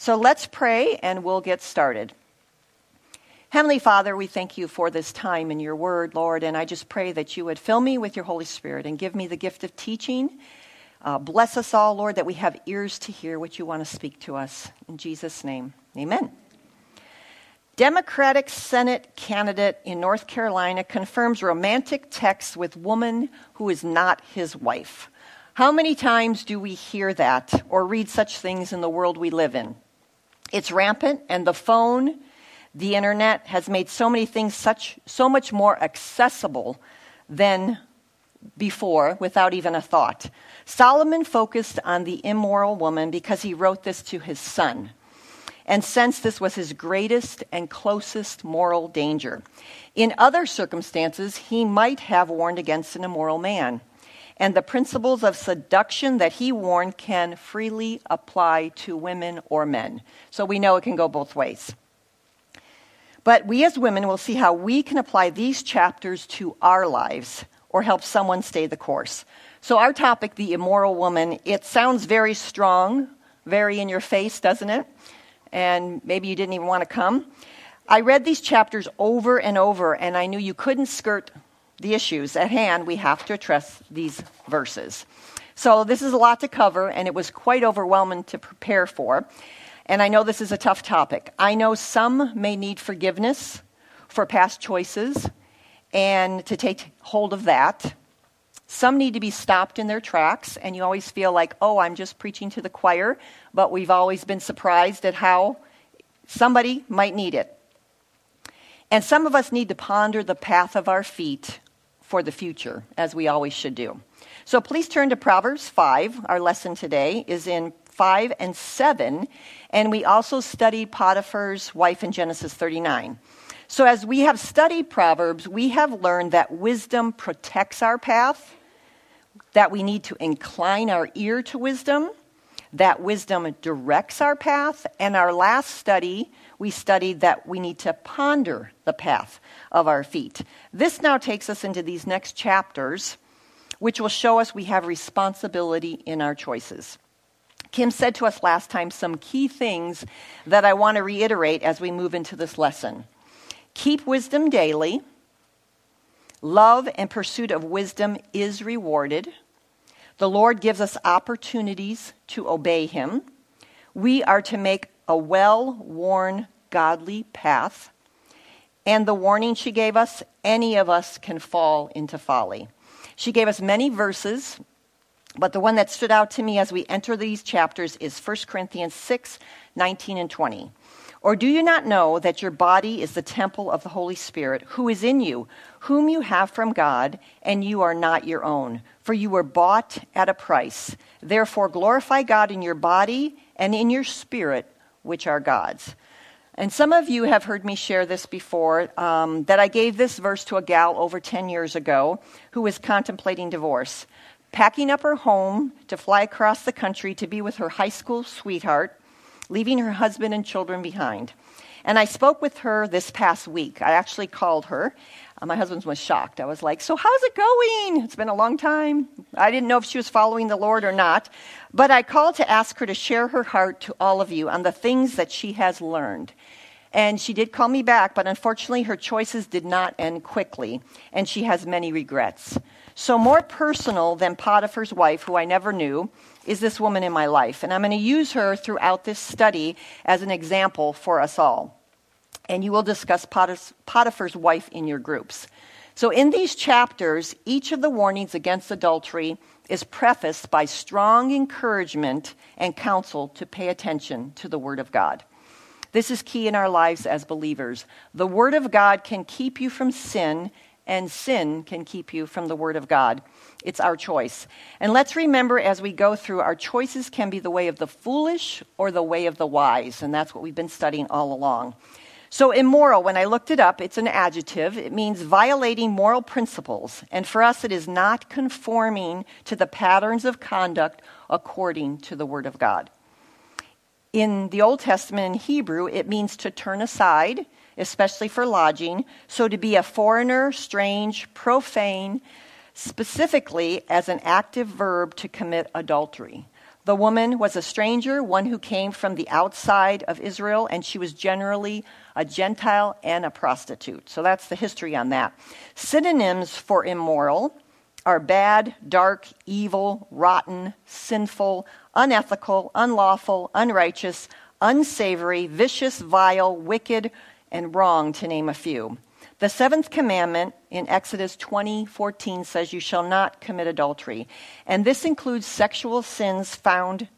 So let's pray and we'll get started. Heavenly Father, we thank you for this time in your word, Lord, and I just pray that you would fill me with your Holy Spirit and give me the gift of teaching. Uh, bless us all, Lord, that we have ears to hear what you want to speak to us. In Jesus' name, amen. Democratic Senate candidate in North Carolina confirms romantic texts with woman who is not his wife. How many times do we hear that or read such things in the world we live in? It's rampant, and the phone, the internet has made so many things such so much more accessible than before without even a thought. Solomon focused on the immoral woman because he wrote this to his son and sensed this was his greatest and closest moral danger. In other circumstances, he might have warned against an immoral man and the principles of seduction that he warned can freely apply to women or men. So we know it can go both ways. But we as women will see how we can apply these chapters to our lives or help someone stay the course. So, our topic, the immoral woman, it sounds very strong, very in your face, doesn't it? And maybe you didn't even want to come. I read these chapters over and over, and I knew you couldn't skirt the issues at hand, we have to address these verses. So, this is a lot to cover, and it was quite overwhelming to prepare for. And I know this is a tough topic. I know some may need forgiveness for past choices and to take hold of that. Some need to be stopped in their tracks, and you always feel like, oh, I'm just preaching to the choir, but we've always been surprised at how somebody might need it. And some of us need to ponder the path of our feet for the future, as we always should do. So please turn to Proverbs 5. Our lesson today is in 5 and 7, and we also studied Potiphar's wife in Genesis 39. So, as we have studied Proverbs, we have learned that wisdom protects our path, that we need to incline our ear to wisdom, that wisdom directs our path, and our last study, we studied that we need to ponder the path of our feet. This now takes us into these next chapters, which will show us we have responsibility in our choices. Kim said to us last time some key things that I want to reiterate as we move into this lesson. Keep wisdom daily. Love and pursuit of wisdom is rewarded. The Lord gives us opportunities to obey Him. We are to make a well worn, godly path and the warning she gave us any of us can fall into folly. She gave us many verses, but the one that stood out to me as we enter these chapters is 1 Corinthians 6 19 and 20. Or do you not know that your body is the temple of the Holy Spirit, who is in you, whom you have from God, and you are not your own? For you were bought at a price. Therefore, glorify God in your body and in your spirit, which are God's. And some of you have heard me share this before um, that I gave this verse to a gal over 10 years ago who was contemplating divorce, packing up her home to fly across the country to be with her high school sweetheart, leaving her husband and children behind. And I spoke with her this past week. I actually called her. Uh, my husband was shocked. I was like, So, how's it going? It's been a long time. I didn't know if she was following the Lord or not. But I called to ask her to share her heart to all of you on the things that she has learned. And she did call me back, but unfortunately, her choices did not end quickly, and she has many regrets. So, more personal than Potiphar's wife, who I never knew, is this woman in my life. And I'm going to use her throughout this study as an example for us all. And you will discuss Potiphar's wife in your groups. So, in these chapters, each of the warnings against adultery is prefaced by strong encouragement and counsel to pay attention to the Word of God. This is key in our lives as believers. The Word of God can keep you from sin, and sin can keep you from the Word of God. It's our choice. And let's remember as we go through, our choices can be the way of the foolish or the way of the wise. And that's what we've been studying all along. So, immoral, when I looked it up, it's an adjective. It means violating moral principles. And for us, it is not conforming to the patterns of conduct according to the Word of God. In the Old Testament in Hebrew, it means to turn aside, especially for lodging. So to be a foreigner, strange, profane, specifically as an active verb to commit adultery. The woman was a stranger, one who came from the outside of Israel, and she was generally a Gentile and a prostitute. So that's the history on that. Synonyms for immoral are bad, dark, evil, rotten, sinful, unethical, unlawful, unrighteous, unsavory, vicious, vile, wicked, and wrong, to name a few. The seventh commandment in Exodus 20:14 says, "You shall not commit adultery," and this includes sexual sins found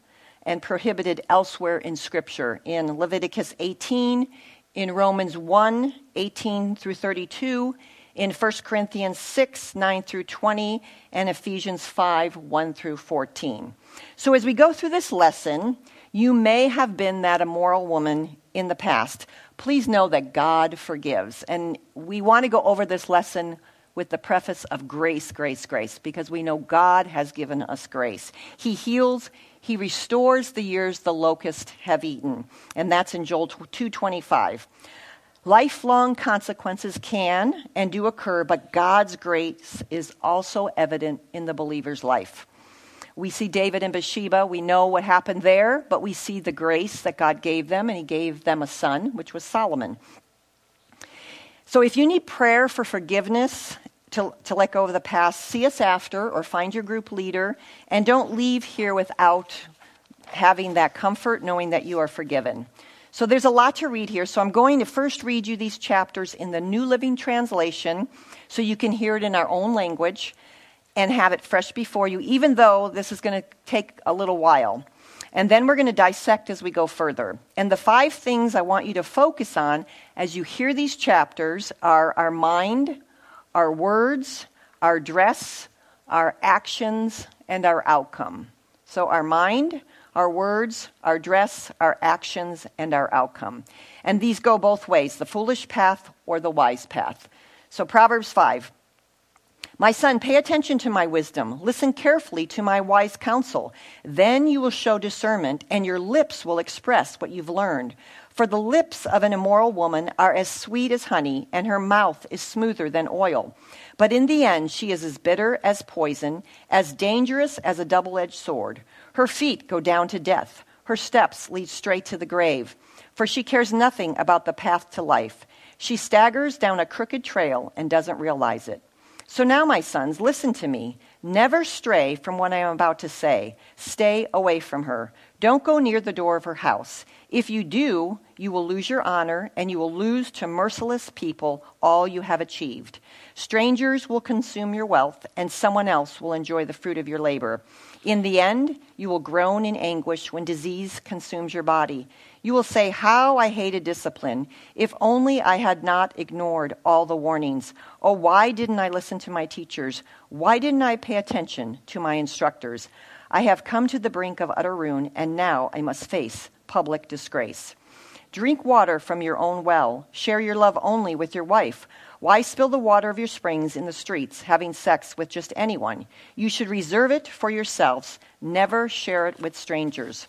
and prohibited elsewhere in Scripture, in Leviticus 18, in Romans 1, 18 through 32, in 1 Corinthians 6, 9 through 20, and Ephesians 5, 1 through 14. So as we go through this lesson, you may have been that immoral woman in the past please know that God forgives. And we want to go over this lesson with the preface of grace, grace, grace, because we know God has given us grace. He heals, he restores the years the locust have eaten. And that's in Joel 225. Lifelong consequences can and do occur, but God's grace is also evident in the believer's life. We see David and Bathsheba. We know what happened there, but we see the grace that God gave them, and He gave them a son, which was Solomon. So if you need prayer for forgiveness, to, to let go of the past, see us after or find your group leader, and don't leave here without having that comfort, knowing that you are forgiven. So there's a lot to read here. So I'm going to first read you these chapters in the New Living Translation so you can hear it in our own language and have it fresh before you, even though this is going to take a little while. And then we're going to dissect as we go further. And the five things I want you to focus on as you hear these chapters are our mind, our words, our dress, our actions, and our outcome. So, our mind, our words, our dress, our actions, and our outcome. And these go both ways the foolish path or the wise path. So, Proverbs 5 my son, pay attention to my wisdom. Listen carefully to my wise counsel. Then you will show discernment, and your lips will express what you've learned. For the lips of an immoral woman are as sweet as honey, and her mouth is smoother than oil. But in the end, she is as bitter as poison, as dangerous as a double edged sword. Her feet go down to death, her steps lead straight to the grave. For she cares nothing about the path to life. She staggers down a crooked trail and doesn't realize it. So now, my sons, listen to me. Never stray from what I am about to say. Stay away from her. Don't go near the door of her house. If you do, you will lose your honor, and you will lose to merciless people all you have achieved. Strangers will consume your wealth, and someone else will enjoy the fruit of your labor. In the end, you will groan in anguish when disease consumes your body. You will say, How I hated discipline. If only I had not ignored all the warnings. Oh, why didn't I listen to my teachers? Why didn't I pay attention to my instructors? I have come to the brink of utter ruin, and now I must face public disgrace. Drink water from your own well. Share your love only with your wife. Why spill the water of your springs in the streets, having sex with just anyone? You should reserve it for yourselves. Never share it with strangers.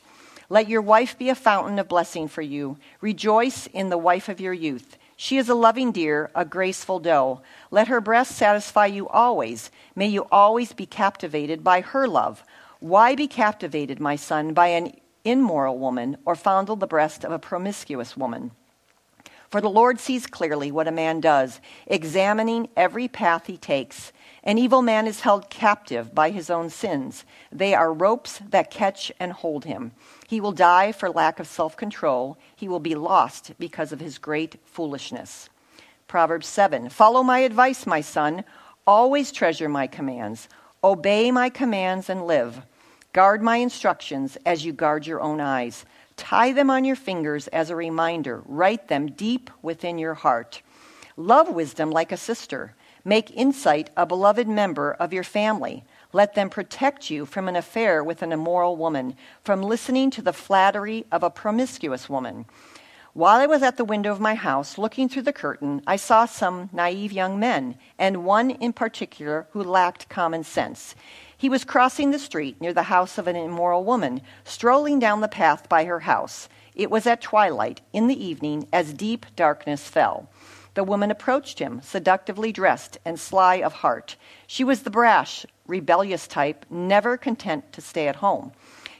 Let your wife be a fountain of blessing for you. Rejoice in the wife of your youth. She is a loving deer, a graceful doe. Let her breast satisfy you always. May you always be captivated by her love. Why be captivated, my son, by an immoral woman, or fondle the breast of a promiscuous woman? For the Lord sees clearly what a man does, examining every path he takes. An evil man is held captive by his own sins. They are ropes that catch and hold him. He will die for lack of self control. He will be lost because of his great foolishness. Proverbs 7 Follow my advice, my son. Always treasure my commands. Obey my commands and live. Guard my instructions as you guard your own eyes. Tie them on your fingers as a reminder. Write them deep within your heart. Love wisdom like a sister. Make insight a beloved member of your family. Let them protect you from an affair with an immoral woman, from listening to the flattery of a promiscuous woman. While I was at the window of my house, looking through the curtain, I saw some naive young men, and one in particular who lacked common sense. He was crossing the street near the house of an immoral woman, strolling down the path by her house. It was at twilight, in the evening, as deep darkness fell. The woman approached him, seductively dressed and sly of heart. She was the brash, rebellious type, never content to stay at home.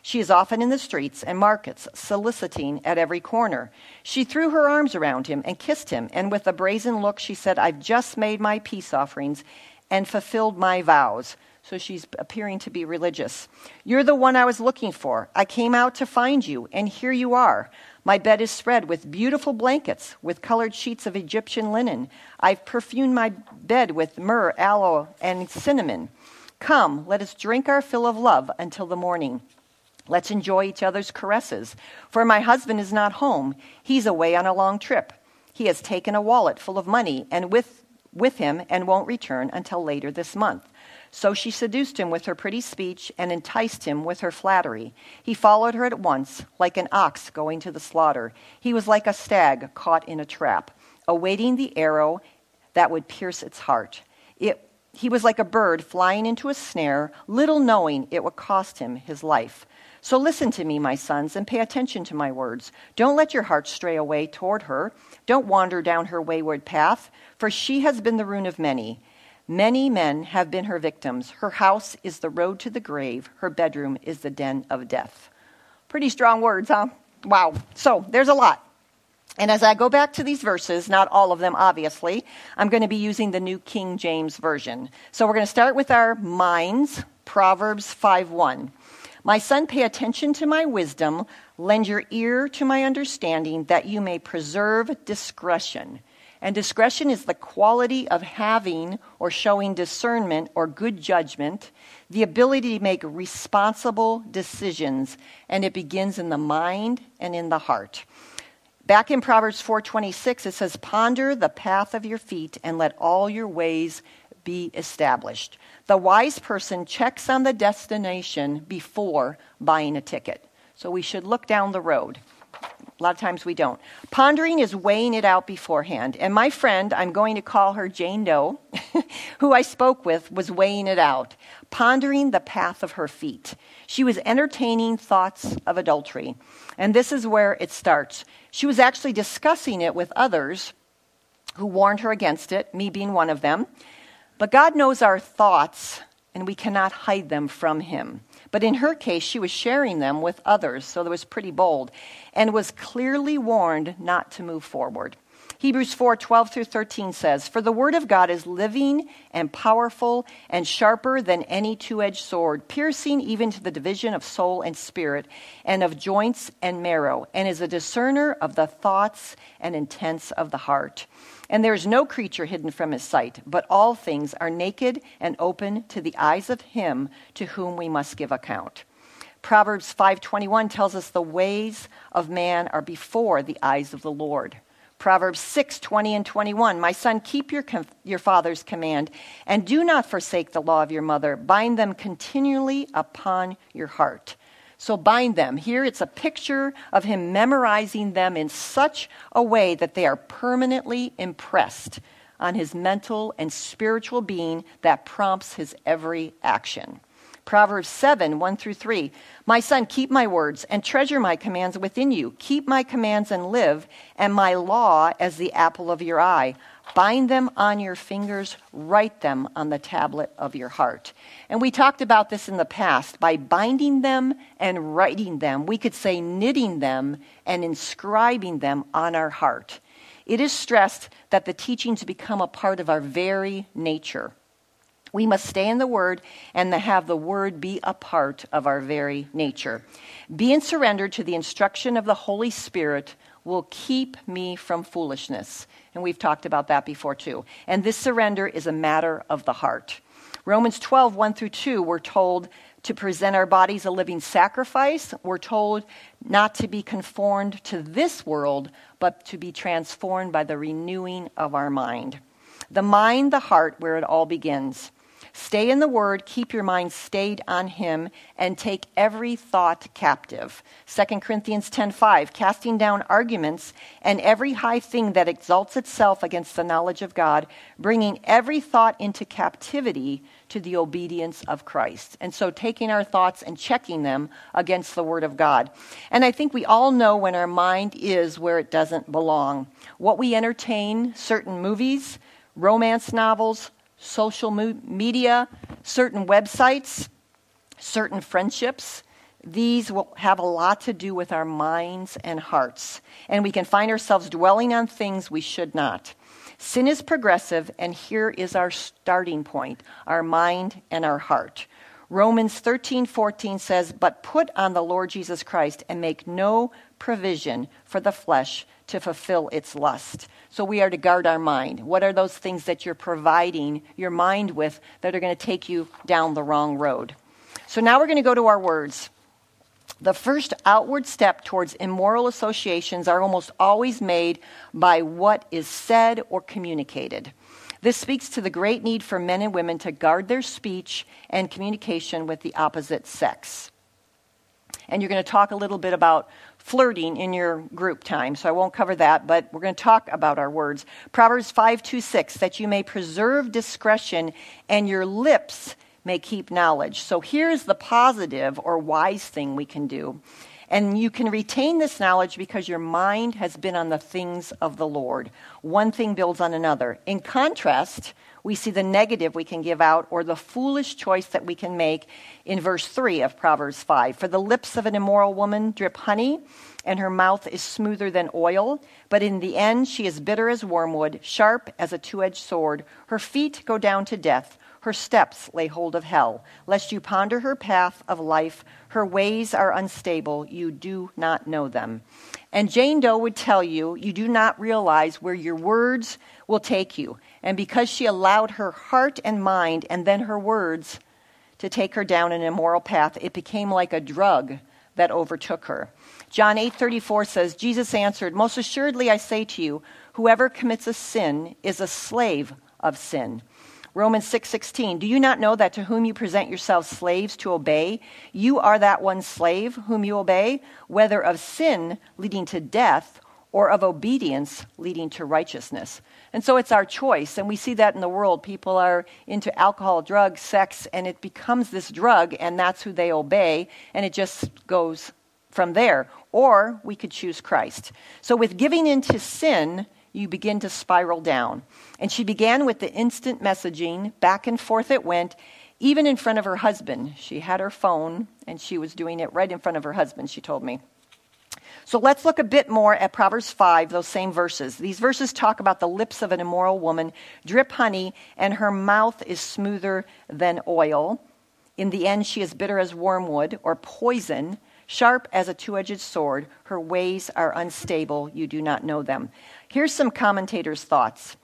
She is often in the streets and markets, soliciting at every corner. She threw her arms around him and kissed him, and with a brazen look she said, I've just made my peace offerings and fulfilled my vows. So she's appearing to be religious. You're the one I was looking for. I came out to find you, and here you are. My bed is spread with beautiful blankets, with colored sheets of Egyptian linen. I've perfumed my bed with myrrh, aloe, and cinnamon. Come, let us drink our fill of love until the morning. Let's enjoy each other's caresses. For my husband is not home. He's away on a long trip. He has taken a wallet full of money and with, with him and won't return until later this month. So she seduced him with her pretty speech and enticed him with her flattery. He followed her at once, like an ox going to the slaughter. He was like a stag caught in a trap, awaiting the arrow that would pierce its heart. It, he was like a bird flying into a snare, little knowing it would cost him his life. So listen to me, my sons, and pay attention to my words. Don't let your hearts stray away toward her. Don't wander down her wayward path, for she has been the ruin of many. Many men have been her victims. Her house is the road to the grave, her bedroom is the den of death. Pretty strong words, huh? Wow. So there's a lot. And as I go back to these verses, not all of them obviously, I'm going to be using the New King James Version. So we're going to start with our minds, Proverbs 5:1. My son, pay attention to my wisdom, lend your ear to my understanding, that you may preserve discretion and discretion is the quality of having or showing discernment or good judgment, the ability to make responsible decisions, and it begins in the mind and in the heart. Back in Proverbs 4:26 it says ponder the path of your feet and let all your ways be established. The wise person checks on the destination before buying a ticket. So we should look down the road. A lot of times we don't. Pondering is weighing it out beforehand. And my friend, I'm going to call her Jane Doe, who I spoke with, was weighing it out, pondering the path of her feet. She was entertaining thoughts of adultery. And this is where it starts. She was actually discussing it with others who warned her against it, me being one of them. But God knows our thoughts, and we cannot hide them from Him. But in her case, she was sharing them with others, so that was pretty bold, and was clearly warned not to move forward. Hebrews 4 12 through 13 says, For the word of God is living and powerful and sharper than any two edged sword, piercing even to the division of soul and spirit, and of joints and marrow, and is a discerner of the thoughts and intents of the heart. And there is no creature hidden from his sight, but all things are naked and open to the eyes of him to whom we must give account. Proverbs 5:21 tells us the ways of man are before the eyes of the Lord. Proverbs 6, 20 and 21. My son, keep your, your father's command and do not forsake the law of your mother. Bind them continually upon your heart. So bind them. Here it's a picture of him memorizing them in such a way that they are permanently impressed on his mental and spiritual being that prompts his every action. Proverbs 7, 1 through 3. My son, keep my words and treasure my commands within you. Keep my commands and live, and my law as the apple of your eye. Bind them on your fingers, write them on the tablet of your heart. And we talked about this in the past. By binding them and writing them, we could say knitting them and inscribing them on our heart. It is stressed that the teachings become a part of our very nature. We must stay in the Word and have the Word be a part of our very nature. Being surrendered to the instruction of the Holy Spirit will keep me from foolishness. And we've talked about that before too. And this surrender is a matter of the heart. Romans 12, 1 through 2, we're told to present our bodies a living sacrifice. We're told not to be conformed to this world, but to be transformed by the renewing of our mind. The mind, the heart, where it all begins. Stay in the Word, keep your mind stayed on Him, and take every thought captive. 2 Corinthians 10:5, casting down arguments and every high thing that exalts itself against the knowledge of God, bringing every thought into captivity to the obedience of Christ. And so taking our thoughts and checking them against the Word of God. And I think we all know when our mind is where it doesn't belong. What we entertain, certain movies, romance novels, social media, certain websites, certain friendships, these will have a lot to do with our minds and hearts, and we can find ourselves dwelling on things we should not. Sin is progressive, and here is our starting point our mind and our heart. Romans 13, 14 says, But put on the Lord Jesus Christ and make no provision for the flesh to fulfill its lust. So we are to guard our mind. What are those things that you're providing your mind with that are going to take you down the wrong road? So now we're going to go to our words. The first outward step towards immoral associations are almost always made by what is said or communicated. This speaks to the great need for men and women to guard their speech and communication with the opposite sex. And you're going to talk a little bit about flirting in your group time, so I won't cover that, but we're going to talk about our words. Proverbs 5 2 6, that you may preserve discretion and your lips may keep knowledge. So here's the positive or wise thing we can do. And you can retain this knowledge because your mind has been on the things of the Lord. One thing builds on another. In contrast, we see the negative we can give out or the foolish choice that we can make in verse 3 of Proverbs 5. For the lips of an immoral woman drip honey, and her mouth is smoother than oil, but in the end she is bitter as wormwood, sharp as a two edged sword. Her feet go down to death. Her steps lay hold of hell. Lest you ponder her path of life, her ways are unstable. You do not know them. And Jane Doe would tell you, you do not realize where your words will take you. And because she allowed her heart and mind and then her words to take her down an immoral path, it became like a drug that overtook her. John 8:34 says, Jesus answered, "Most assuredly I say to you, whoever commits a sin is a slave of sin." Romans 6:16 Do you not know that to whom you present yourselves slaves to obey you are that one slave whom you obey whether of sin leading to death or of obedience leading to righteousness. And so it's our choice and we see that in the world people are into alcohol, drugs, sex and it becomes this drug and that's who they obey and it just goes from there or we could choose Christ. So with giving into sin you begin to spiral down. And she began with the instant messaging. Back and forth it went, even in front of her husband. She had her phone, and she was doing it right in front of her husband, she told me. So let's look a bit more at Proverbs 5, those same verses. These verses talk about the lips of an immoral woman drip honey, and her mouth is smoother than oil. In the end, she is bitter as wormwood or poison, sharp as a two edged sword. Her ways are unstable. You do not know them. Here's some commentators' thoughts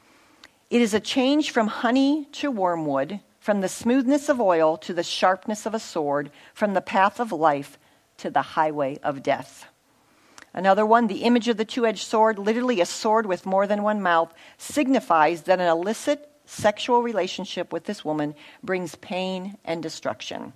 it is a change from honey to wormwood, from the smoothness of oil to the sharpness of a sword, from the path of life to the highway of death. Another one, the image of the two edged sword, literally a sword with more than one mouth, signifies that an illicit sexual relationship with this woman brings pain and destruction.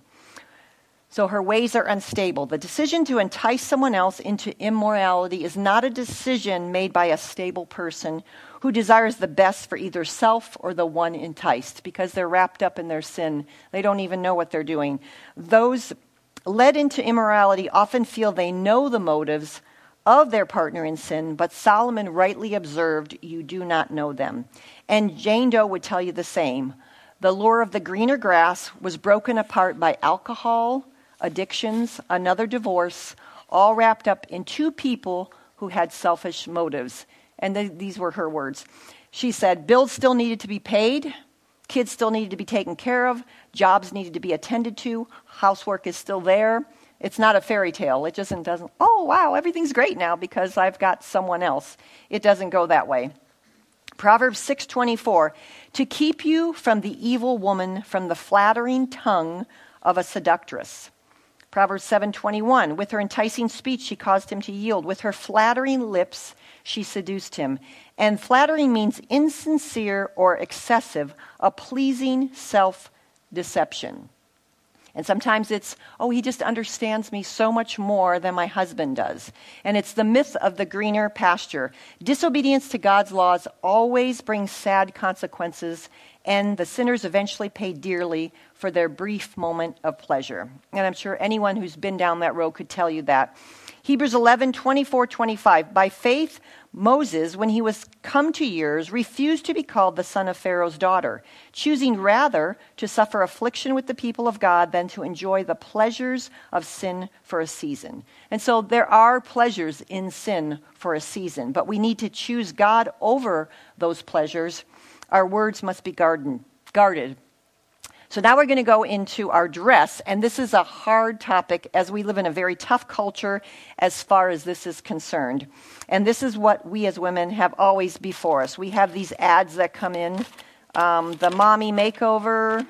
So her ways are unstable. The decision to entice someone else into immorality is not a decision made by a stable person who desires the best for either self or the one enticed because they're wrapped up in their sin. They don't even know what they're doing. Those led into immorality often feel they know the motives of their partner in sin, but Solomon rightly observed, You do not know them. And Jane Doe would tell you the same. The lure of the greener grass was broken apart by alcohol addictions, another divorce, all wrapped up in two people who had selfish motives. And th- these were her words. She said, Bills still needed to be paid, kids still needed to be taken care of, jobs needed to be attended to, housework is still there. It's not a fairy tale. It just doesn't, oh, wow, everything's great now because I've got someone else. It doesn't go that way. Proverbs 6:24 to keep you from the evil woman from the flattering tongue of a seductress Proverbs 7:21 With her enticing speech she caused him to yield with her flattering lips she seduced him and flattering means insincere or excessive a pleasing self-deception and sometimes it's oh he just understands me so much more than my husband does and it's the myth of the greener pasture disobedience to God's laws always brings sad consequences and the sinners eventually pay dearly for their brief moment of pleasure. And I'm sure anyone who's been down that road could tell you that. Hebrews 11, 24, 25. By faith, Moses, when he was come to years, refused to be called the son of Pharaoh's daughter, choosing rather to suffer affliction with the people of God than to enjoy the pleasures of sin for a season. And so there are pleasures in sin for a season, but we need to choose God over those pleasures. Our words must be guarded. guarded so now we're going to go into our dress, and this is a hard topic as we live in a very tough culture as far as this is concerned. And this is what we as women have always before us. We have these ads that come in um, the mommy makeover,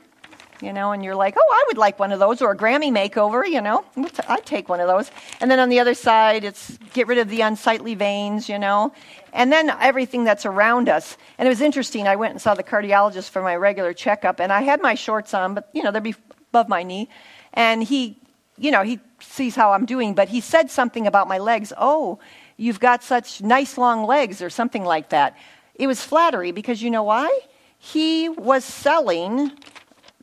you know, and you're like, oh, I would like one of those, or a Grammy makeover, you know, I'd take one of those. And then on the other side, it's get rid of the unsightly veins, you know, and then everything that's around us. And it was interesting. I went and saw the cardiologist for my regular checkup, and I had my shorts on, but, you know, they're be above my knee. And he, you know, he sees how I'm doing, but he said something about my legs. Oh, you've got such nice long legs, or something like that. It was flattery because you know why? He was selling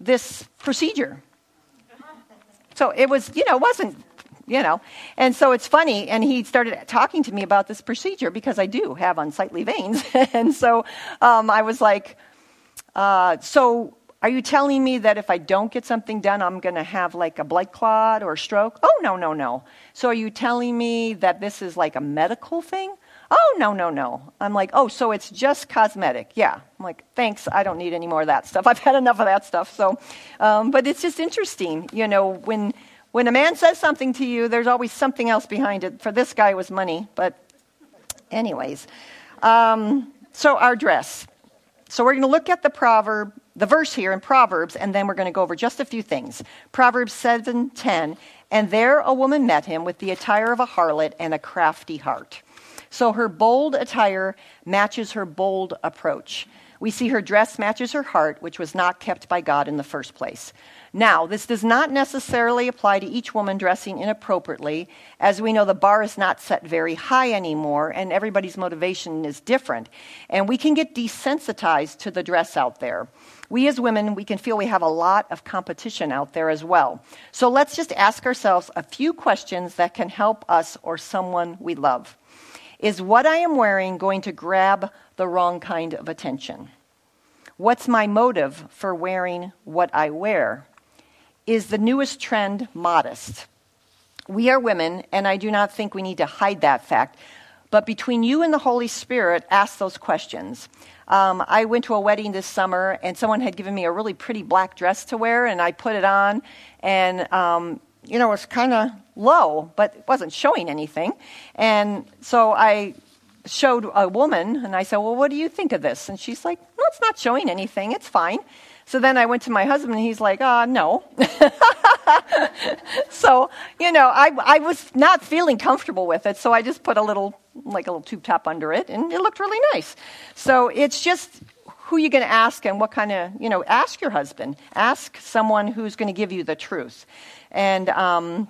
this procedure. So it was, you know, it wasn't, you know. And so it's funny, and he started talking to me about this procedure because I do have unsightly veins. and so um, I was like, uh, so are you telling me that if I don't get something done, I'm going to have like a blood clot or a stroke? Oh, no, no, no. So are you telling me that this is like a medical thing? Oh, no, no, no. I'm like, oh, so it's just cosmetic. Yeah. I'm like, thanks. I don't need any more of that stuff. I've had enough of that stuff. So, um, but it's just interesting, you know, when, when a man says something to you, there's always something else behind it. For this guy, it was money. But, anyways. Um, so, our dress. So, we're going to look at the proverb, the verse here in Proverbs, and then we're going to go over just a few things. Proverbs 7 10. And there a woman met him with the attire of a harlot and a crafty heart. So her bold attire matches her bold approach. We see her dress matches her heart, which was not kept by God in the first place. Now, this does not necessarily apply to each woman dressing inappropriately. As we know, the bar is not set very high anymore, and everybody's motivation is different. And we can get desensitized to the dress out there. We as women, we can feel we have a lot of competition out there as well. So let's just ask ourselves a few questions that can help us or someone we love. Is what I am wearing going to grab the wrong kind of attention? What's my motive for wearing what I wear? Is the newest trend modest? We are women, and I do not think we need to hide that fact. But between you and the Holy Spirit, ask those questions. Um, I went to a wedding this summer, and someone had given me a really pretty black dress to wear, and I put it on, and um, you know, was kind of low, but it wasn't showing anything. And so I showed a woman, and I said, Well, what do you think of this? And she's like, No, it's not showing anything. It's fine. So then I went to my husband, and he's like, uh, no. so, you know, I, I was not feeling comfortable with it, so I just put a little, like a little tube top under it, and it looked really nice. So it's just who are you're going to ask and what kind of, you know, ask your husband. Ask someone who's going to give you the truth. And, um,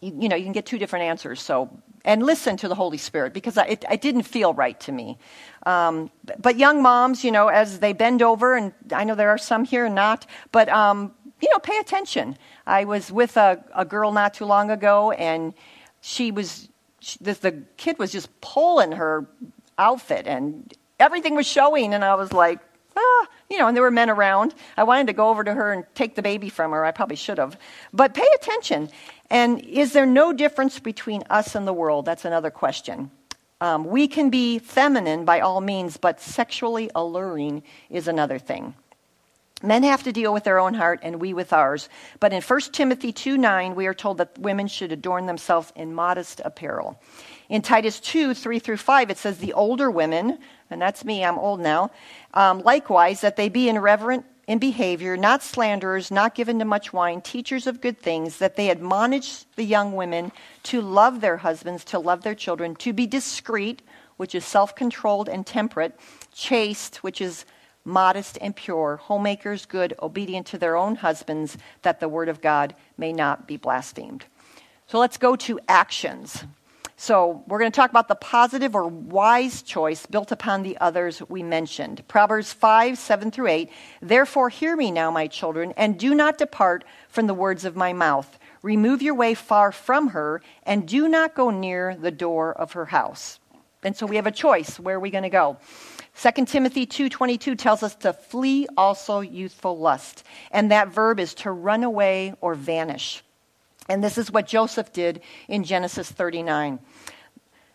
you, you, know, you can get two different answers. So, and listen to the Holy Spirit because I, it, it didn't feel right to me. Um, but young moms, you know, as they bend over, and I know there are some here not, but, um, you know, pay attention. I was with a, a girl not too long ago, and she was, she, the, the kid was just pulling her outfit, and everything was showing, and I was like, ah, you know, and there were men around. I wanted to go over to her and take the baby from her. I probably should have. But pay attention. And is there no difference between us and the world? That's another question. Um, we can be feminine by all means, but sexually alluring is another thing. Men have to deal with their own heart and we with ours. But in 1 Timothy 2 9, we are told that women should adorn themselves in modest apparel. In Titus 2 3 through 5, it says, The older women, and that's me, I'm old now, um, likewise, that they be irreverent in behavior, not slanderers, not given to much wine, teachers of good things, that they admonish the young women to love their husbands, to love their children, to be discreet, which is self controlled and temperate, chaste, which is modest and pure, homemakers good, obedient to their own husbands, that the word of God may not be blasphemed. So let's go to actions. So, we're going to talk about the positive or wise choice built upon the others we mentioned. Proverbs 5, 7 through 8. Therefore, hear me now, my children, and do not depart from the words of my mouth. remove your way far from her, and do not go near the door of her house. And so we have a choice. Where are we going to go? 2 Timothy 2:22 tells us to flee also youthful lust. And that verb is to run away or vanish. And this is what Joseph did in Genesis 39.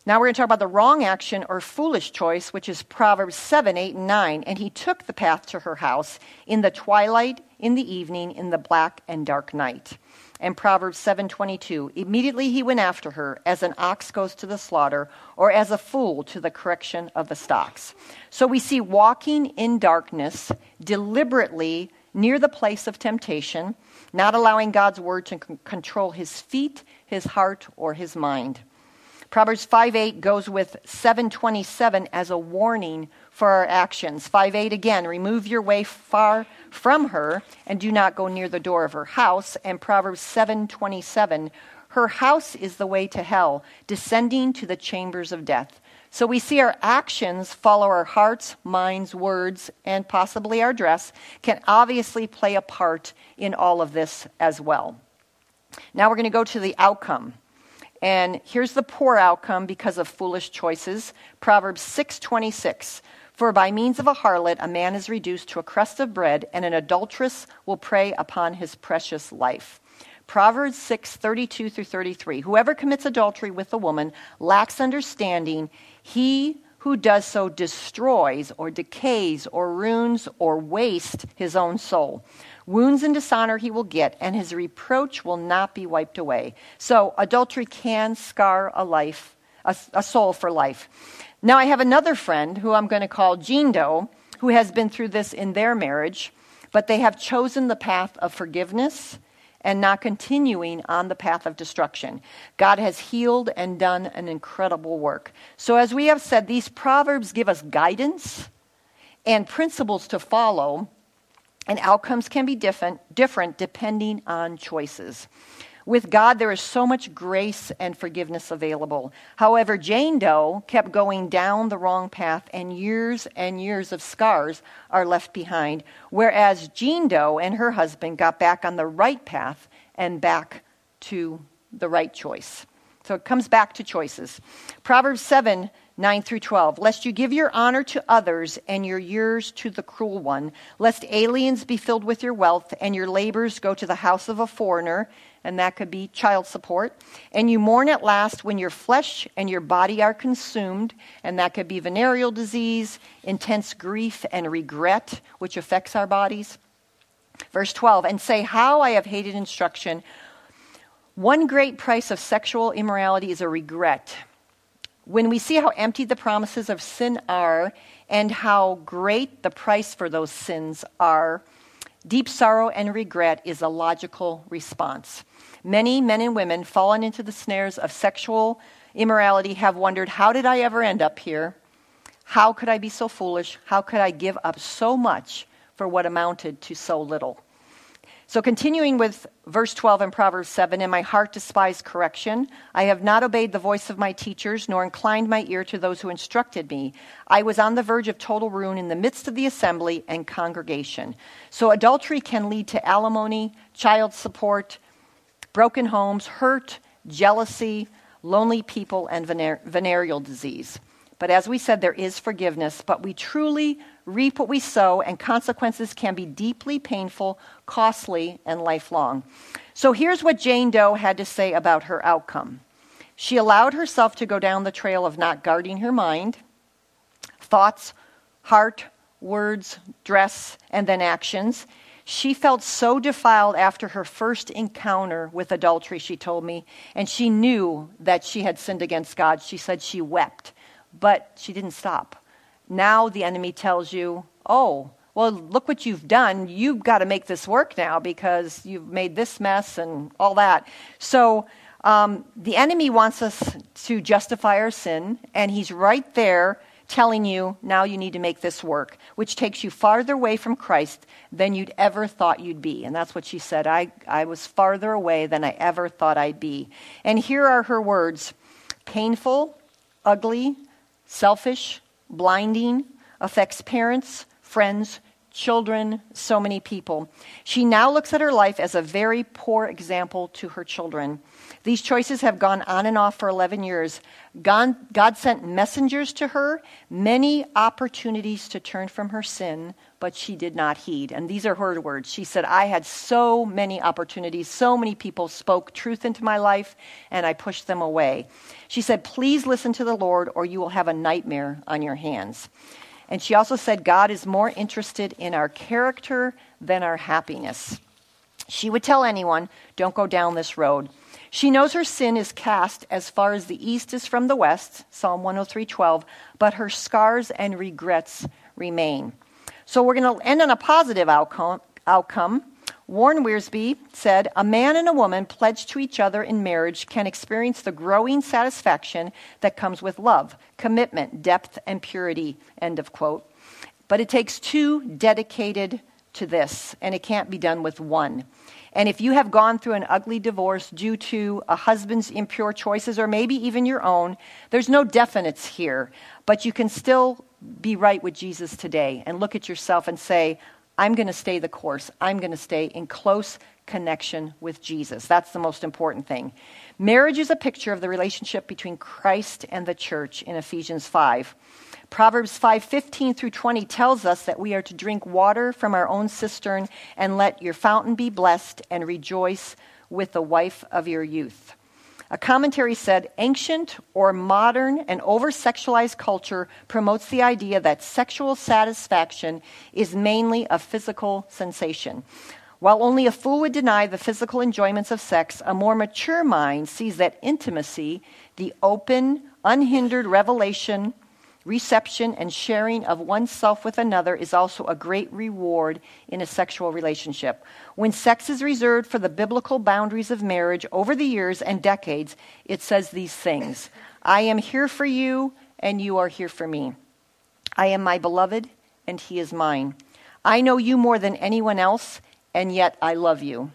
Now we're going to talk about the wrong action or foolish choice, which is Proverbs 7, 8, and 9. And he took the path to her house in the twilight, in the evening, in the black and dark night. And Proverbs 7:22, immediately he went after her as an ox goes to the slaughter or as a fool to the correction of the stocks. So we see walking in darkness deliberately near the place of temptation, not allowing God's word to c- control his feet, his heart, or his mind. Proverbs 5:8 goes with 727 as a warning for our actions. 5:8 again, remove your way far from her and do not go near the door of her house. And Proverbs 7:27, her house is the way to hell, descending to the chambers of death. So we see our actions follow our hearts, minds, words, and possibly our dress can obviously play a part in all of this as well. Now we're going to go to the outcome. And here's the poor outcome because of foolish choices. Proverbs 6:26. For by means of a harlot a man is reduced to a crust of bread, and an adulteress will prey upon his precious life. Proverbs 6:32 through 33. Whoever commits adultery with a woman lacks understanding. He who does so destroys or decays or ruins or wastes his own soul. Wounds and dishonor he will get, and his reproach will not be wiped away. So adultery can scar a life, a, a soul for life. Now I have another friend who I'm going to call Jean Doe, who has been through this in their marriage, but they have chosen the path of forgiveness and not continuing on the path of destruction. God has healed and done an incredible work. So, as we have said, these proverbs give us guidance and principles to follow and outcomes can be different, different depending on choices. With God, there is so much grace and forgiveness available. However, Jane Doe kept going down the wrong path, and years and years of scars are left behind. Whereas Jean Doe and her husband got back on the right path and back to the right choice. So it comes back to choices. Proverbs 7 9 through 12. Lest you give your honor to others and your years to the cruel one, lest aliens be filled with your wealth and your labors go to the house of a foreigner, and that could be child support, and you mourn at last when your flesh and your body are consumed, and that could be venereal disease, intense grief and regret, which affects our bodies. Verse 12, and say, How I have hated instruction. One great price of sexual immorality is a regret when we see how empty the promises of sin are and how great the price for those sins are, deep sorrow and regret is a logical response. Many men and women fallen into the snares of sexual immorality have wondered, how did I ever end up here? How could I be so foolish? How could I give up so much for what amounted to so little? So, continuing with verse 12 in Proverbs 7 In my heart despised correction. I have not obeyed the voice of my teachers, nor inclined my ear to those who instructed me. I was on the verge of total ruin in the midst of the assembly and congregation. So, adultery can lead to alimony, child support, broken homes, hurt, jealousy, lonely people, and venereal disease. But as we said, there is forgiveness, but we truly reap what we sow, and consequences can be deeply painful, costly, and lifelong. So here's what Jane Doe had to say about her outcome. She allowed herself to go down the trail of not guarding her mind, thoughts, heart, words, dress, and then actions. She felt so defiled after her first encounter with adultery, she told me, and she knew that she had sinned against God. She said she wept, but she didn't stop. Now the enemy tells you, oh, well, look what you've done. You've got to make this work now because you've made this mess and all that. So um, the enemy wants us to justify our sin, and he's right there telling you, now you need to make this work, which takes you farther away from Christ than you'd ever thought you'd be. And that's what she said. I, I was farther away than I ever thought I'd be. And here are her words painful, ugly, selfish, blinding, affects parents, friends, children, so many people. She now looks at her life as a very poor example to her children. These choices have gone on and off for 11 years. God, God, sent messengers to her, many opportunities to turn from her sin, but she did not heed. And these are her words. She said, I had so many opportunities, so many people spoke truth into my life, and I pushed them away. She said, Please listen to the Lord, or you will have a nightmare on your hands. And she also said, God is more interested in our character than our happiness. She would tell anyone, Don't go down this road. She knows her sin is cast as far as the east is from the west, Psalm 103:12, but her scars and regrets remain. So we're going to end on a positive outcome. outcome. Warren Wiersbe said, A man and a woman pledged to each other in marriage can experience the growing satisfaction that comes with love, commitment, depth, and purity. End of quote. But it takes two dedicated to this, and it can't be done with one. And if you have gone through an ugly divorce due to a husband's impure choices or maybe even your own, there's no definites here. But you can still be right with Jesus today and look at yourself and say, I'm going to stay the course. I'm going to stay in close connection with Jesus. That's the most important thing. Marriage is a picture of the relationship between Christ and the church in Ephesians 5. Proverbs 5:15 through 20 tells us that we are to drink water from our own cistern and let your fountain be blessed and rejoice with the wife of your youth. A commentary said ancient or modern and over sexualized culture promotes the idea that sexual satisfaction is mainly a physical sensation. While only a fool would deny the physical enjoyments of sex, a more mature mind sees that intimacy, the open, unhindered revelation reception and sharing of oneself with another is also a great reward in a sexual relationship. When sex is reserved for the biblical boundaries of marriage over the years and decades, it says these things I am here for you, and you are here for me. I am my beloved, and he is mine. I know you more than anyone else, and yet I love you.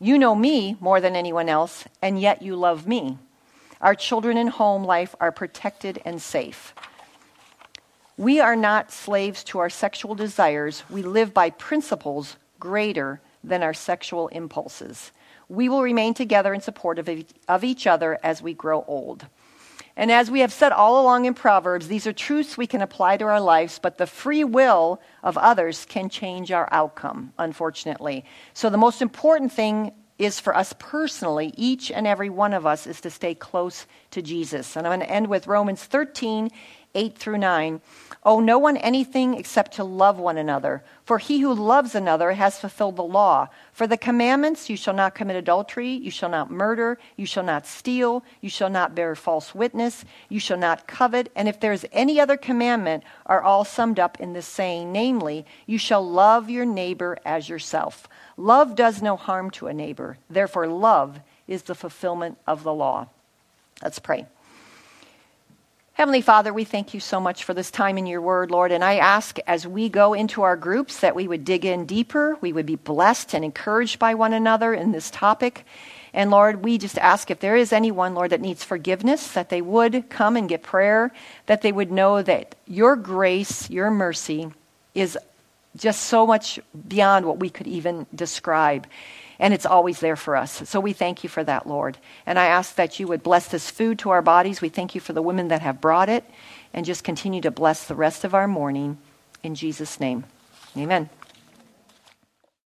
You know me more than anyone else, and yet you love me. Our children and home life are protected and safe. We are not slaves to our sexual desires. We live by principles greater than our sexual impulses. We will remain together in support of, of each other as we grow old. And as we have said all along in Proverbs, these are truths we can apply to our lives, but the free will of others can change our outcome, unfortunately. So the most important thing is for us personally, each and every one of us, is to stay close to Jesus. And I'm going to end with Romans 13, 8 through 9. Owe no one anything except to love one another. For he who loves another has fulfilled the law. For the commandments you shall not commit adultery, you shall not murder, you shall not steal, you shall not bear false witness, you shall not covet, and if there is any other commandment, are all summed up in this saying, namely, you shall love your neighbor as yourself. Love does no harm to a neighbor. Therefore, love is the fulfillment of the law. Let's pray. Heavenly Father, we thank you so much for this time in your word, Lord. And I ask as we go into our groups that we would dig in deeper, we would be blessed and encouraged by one another in this topic. And Lord, we just ask if there is anyone, Lord, that needs forgiveness, that they would come and get prayer, that they would know that your grace, your mercy is just so much beyond what we could even describe and it's always there for us. So we thank you for that, Lord. And I ask that you would bless this food to our bodies. We thank you for the women that have brought it, and just continue to bless the rest of our morning. In Jesus' name, amen.